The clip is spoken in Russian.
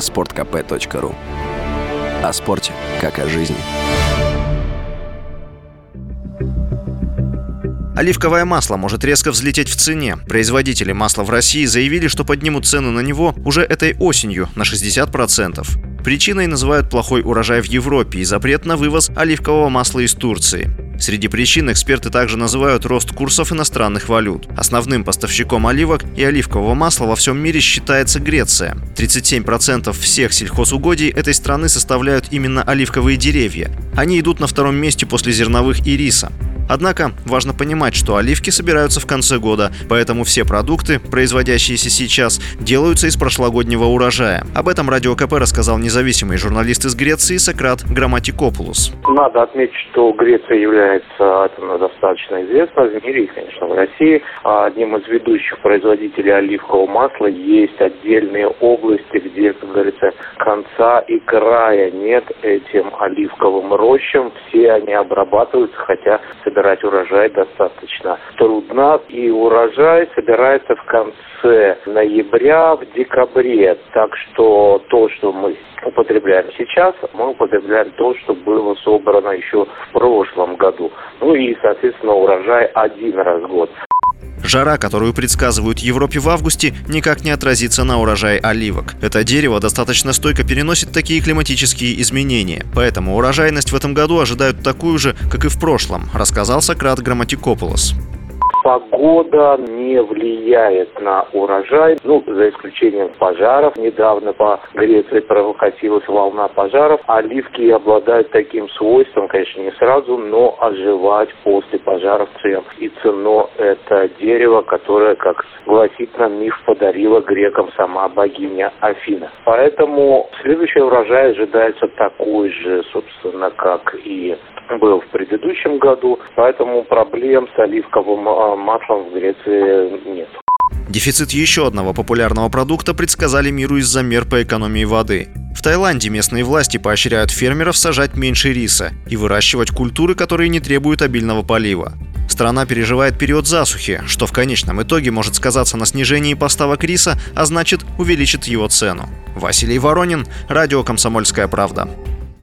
sportkp.ru О спорте, как о жизни. Оливковое масло может резко взлететь в цене. Производители масла в России заявили, что поднимут цены на него уже этой осенью на 60%. Причиной называют плохой урожай в Европе и запрет на вывоз оливкового масла из Турции. Среди причин эксперты также называют рост курсов иностранных валют. Основным поставщиком оливок и оливкового масла во всем мире считается Греция. 37% всех сельхозугодий этой страны составляют именно оливковые деревья. Они идут на втором месте после зерновых и риса. Однако важно понимать, что оливки собираются в конце года, поэтому все продукты, производящиеся сейчас, делаются из прошлогоднего урожая. Об этом Радио КП рассказал независимый журналист из Греции Сократ Грамматикопулус. Надо отметить, что Греция является достаточно известно в мире и, конечно, в России. Одним из ведущих производителей оливкового масла есть отдельные области, где, как говорится, конца и края нет этим оливковым рощам. Все они обрабатываются, хотя собираются собирать урожай достаточно трудно. И урожай собирается в конце ноября, в декабре. Так что то, что мы употребляем сейчас, мы употребляем то, что было собрано еще в прошлом году. Ну и, соответственно, урожай один раз в год. Жара, которую предсказывают Европе в августе, никак не отразится на урожае оливок. Это дерево достаточно стойко переносит такие климатические изменения. Поэтому урожайность в этом году ожидают такую же, как и в прошлом, рассказал Сократ Грамматикополос погода не влияет на урожай, ну, за исключением пожаров. Недавно по Греции прокатилась волна пожаров. Оливки обладают таким свойством, конечно, не сразу, но оживать после пожаров цен. И ценно это дерево, которое, как гласит нам миф, подарила грекам сама богиня Афина. Поэтому следующий урожай ожидается такой же, собственно, как и был в предыдущем году, поэтому проблем с оливковым а, в Греции нет. Дефицит еще одного популярного продукта предсказали миру из-за мер по экономии воды. В Таиланде местные власти поощряют фермеров сажать меньше риса и выращивать культуры, которые не требуют обильного полива. Страна переживает период засухи, что в конечном итоге может сказаться на снижении поставок риса, а значит увеличит его цену. Василий Воронин, Радио «Комсомольская правда».